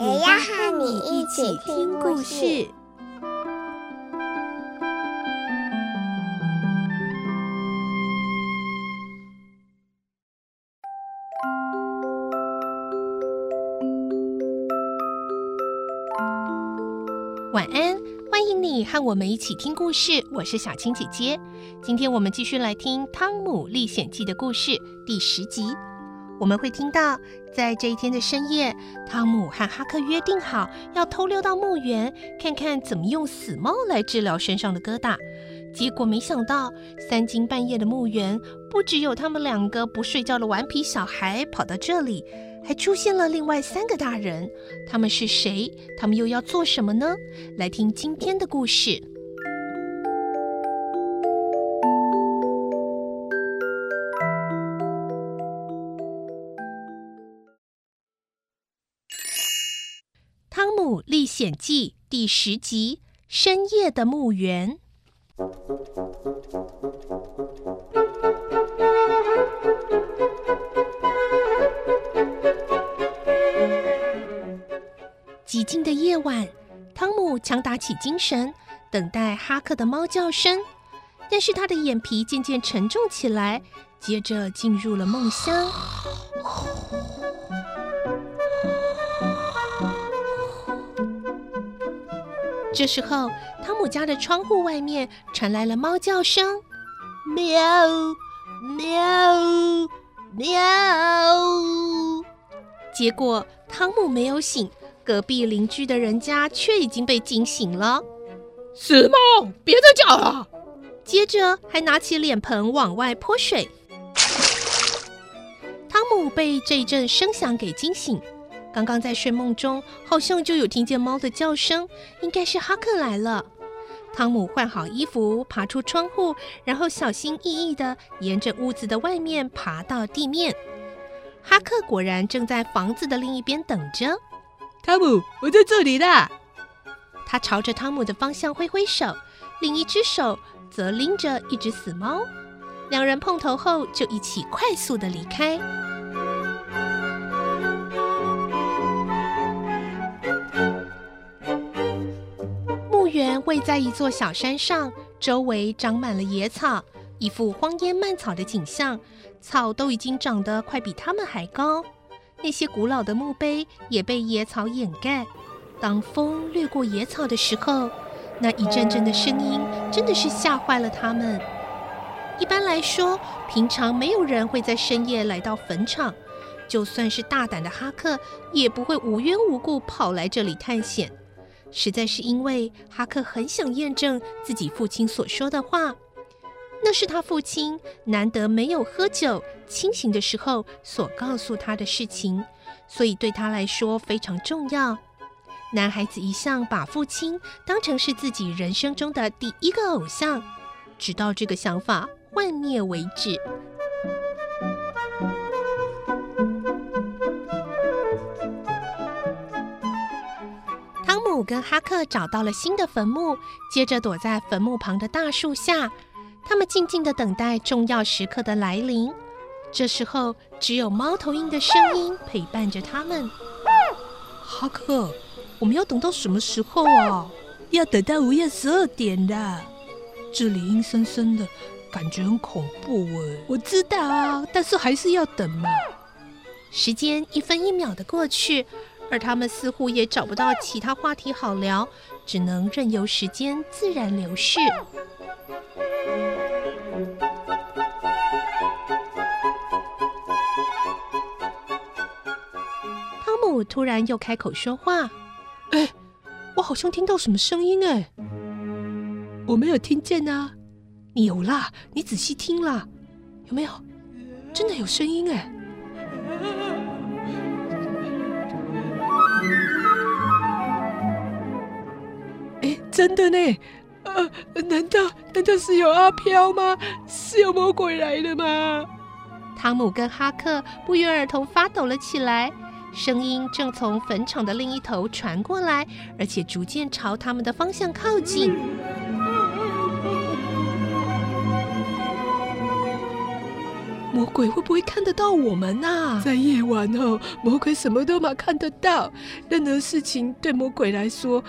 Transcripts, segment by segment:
也要和你一起听故事。晚安，欢迎你和我们一起听故事。我是小青姐姐，今天我们继续来听《汤姆历险记》的故事第十集。我们会听到，在这一天的深夜，汤姆和哈克约定好要偷溜到墓园，看看怎么用死猫来治疗身上的疙瘩。结果没想到，三更半夜的墓园不只有他们两个不睡觉的顽皮小孩跑到这里。还出现了另外三个大人，他们是谁？他们又要做什么呢？来听今天的故事，《险记》第十集：深夜的墓园。寂静的夜晚，汤姆强打起精神，等待哈克的猫叫声。但是他的眼皮渐渐沉重起来，接着进入了梦乡。这时候，汤姆家的窗户外面传来了猫叫声：喵，喵，喵。结果，汤姆没有醒。隔壁邻居的人家却已经被惊醒了。死猫，别再叫了！接着还拿起脸盆往外泼水。汤姆被这一阵声响给惊醒，刚刚在睡梦中好像就有听见猫的叫声，应该是哈克来了。汤姆换好衣服，爬出窗户，然后小心翼翼地沿着屋子的外面爬到地面。哈克果然正在房子的另一边等着。汤姆，我在这里啦！他朝着汤姆的方向挥挥手，另一只手则拎着一只死猫。两人碰头后，就一起快速地离开。位在一座小山上，周围长满了野草，一副荒烟蔓草的景象，草都已经长得快比他们还高。那些古老的墓碑也被野草掩盖。当风掠过野草的时候，那一阵阵的声音真的是吓坏了他们。一般来说，平常没有人会在深夜来到坟场，就算是大胆的哈克，也不会无缘无故跑来这里探险。实在是因为哈克很想验证自己父亲所说的话。那是他父亲难得没有喝酒、清醒的时候所告诉他的事情，所以对他来说非常重要。男孩子一向把父亲当成是自己人生中的第一个偶像，直到这个想法幻灭为止。跟哈克找到了新的坟墓，接着躲在坟墓旁的大树下。他们静静的等待重要时刻的来临，这时候只有猫头鹰的声音陪伴着他们。哈克，我们要等到什么时候啊？要等到午夜十二点的。这里阴森森的，感觉很恐怖哎。我知道啊，但是还是要等嘛。时间一分一秒的过去，而他们似乎也找不到其他话题好聊，只能任由时间自然流逝。汤姆突然又开口说话，哎，我好像听到什么声音哎，我没有听见啊，你有啦，你仔细听啦，有没有？真的有声音哎！真的呢？呃，难道难道是有阿飘吗？是有魔鬼来了吗？汤姆跟哈克不约而同发抖了起来，声音正从坟场的另一头传过来，而且逐渐朝他们的方向靠近。魔鬼会不会看得到我们呐？在夜晚哦，魔鬼什么都嘛看得到，任何事情对魔鬼来说，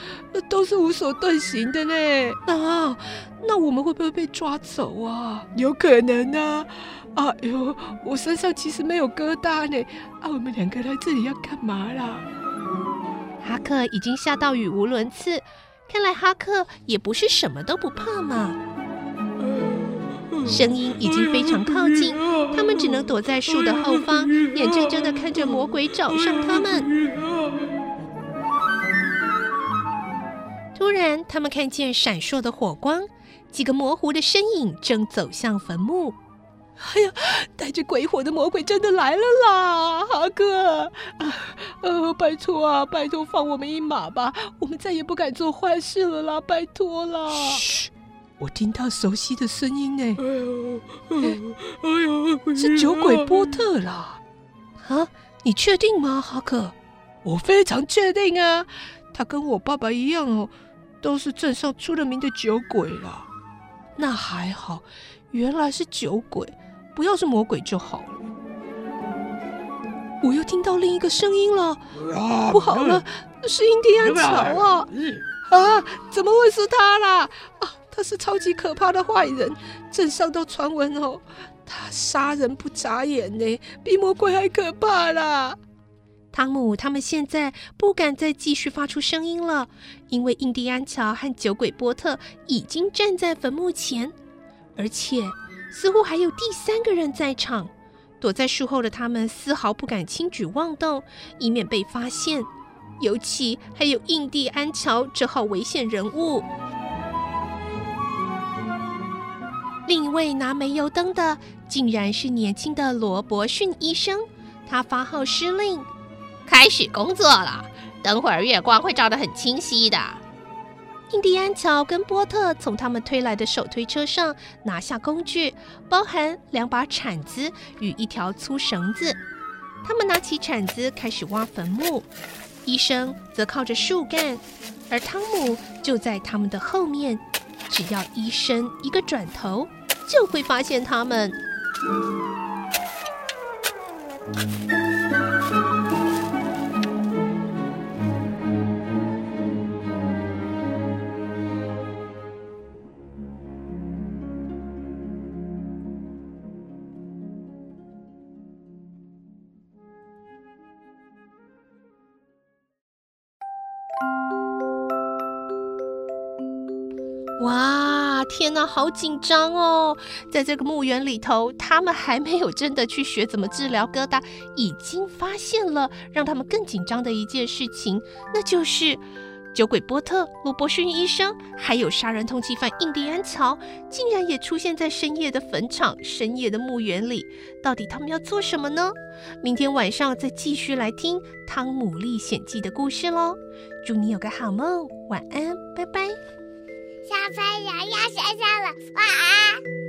都是无所遁形的呢。那那我们会不会被抓走啊？有可能啊。哎呦，我身上其实没有疙瘩呢。啊，我们两个来这里要干嘛啦？哈克已经吓到语无伦次，看来哈克也不是什么都不怕嘛。声音已经非常靠近，他们只能躲在树的后方，眼睁睁地看着魔鬼找上他们。突然，他们看见闪烁的火光，几个模糊的身影正走向坟墓。哎呀，带着鬼火的魔鬼真的来了啦！哈哥，啊，呃，拜托啊，拜托放我们一马吧，我们再也不敢做坏事了啦，拜托啦！嘘。我听到熟悉的声音呢，哎呦，哎呦，是酒鬼波特啦！啊，你确定吗，哈克？我非常确定啊，他跟我爸爸一样哦，都是镇上出了名的酒鬼啦。那还好，原来是酒鬼，不要是魔鬼就好了。我又听到另一个声音了，不好了，是印第安乔啊！啊，怎么会是他啦？啊！他是超级可怕的坏人，镇上都传闻哦，他杀人不眨眼呢，比魔鬼还可怕啦。汤姆他们现在不敢再继续发出声音了，因为印第安乔和酒鬼波特已经站在坟墓前，而且似乎还有第三个人在场。躲在树后的他们丝毫不敢轻举妄动，以免被发现。尤其还有印第安乔这号危险人物。另一位拿煤油灯的，竟然是年轻的罗伯逊医生。他发号施令：“开始工作了，等会儿月光会照得很清晰的。”印第安乔跟波特从他们推来的手推车上拿下工具，包含两把铲子与一条粗绳子。他们拿起铲子开始挖坟墓，医生则靠着树干，而汤姆就在他们的后面。只要医生一个转头，就会发现他们。哇，天哪，好紧张哦！在这个墓园里头，他们还没有真的去学怎么治疗疙瘩，已经发现了让他们更紧张的一件事情，那就是酒鬼波特、罗伯逊医生，还有杀人通缉犯印第安乔，竟然也出现在深夜的坟场、深夜的墓园里。到底他们要做什么呢？明天晚上再继续来听《汤姆历险记》的故事喽！祝你有个好梦，晚安，拜拜。小朋友要睡觉了，晚安。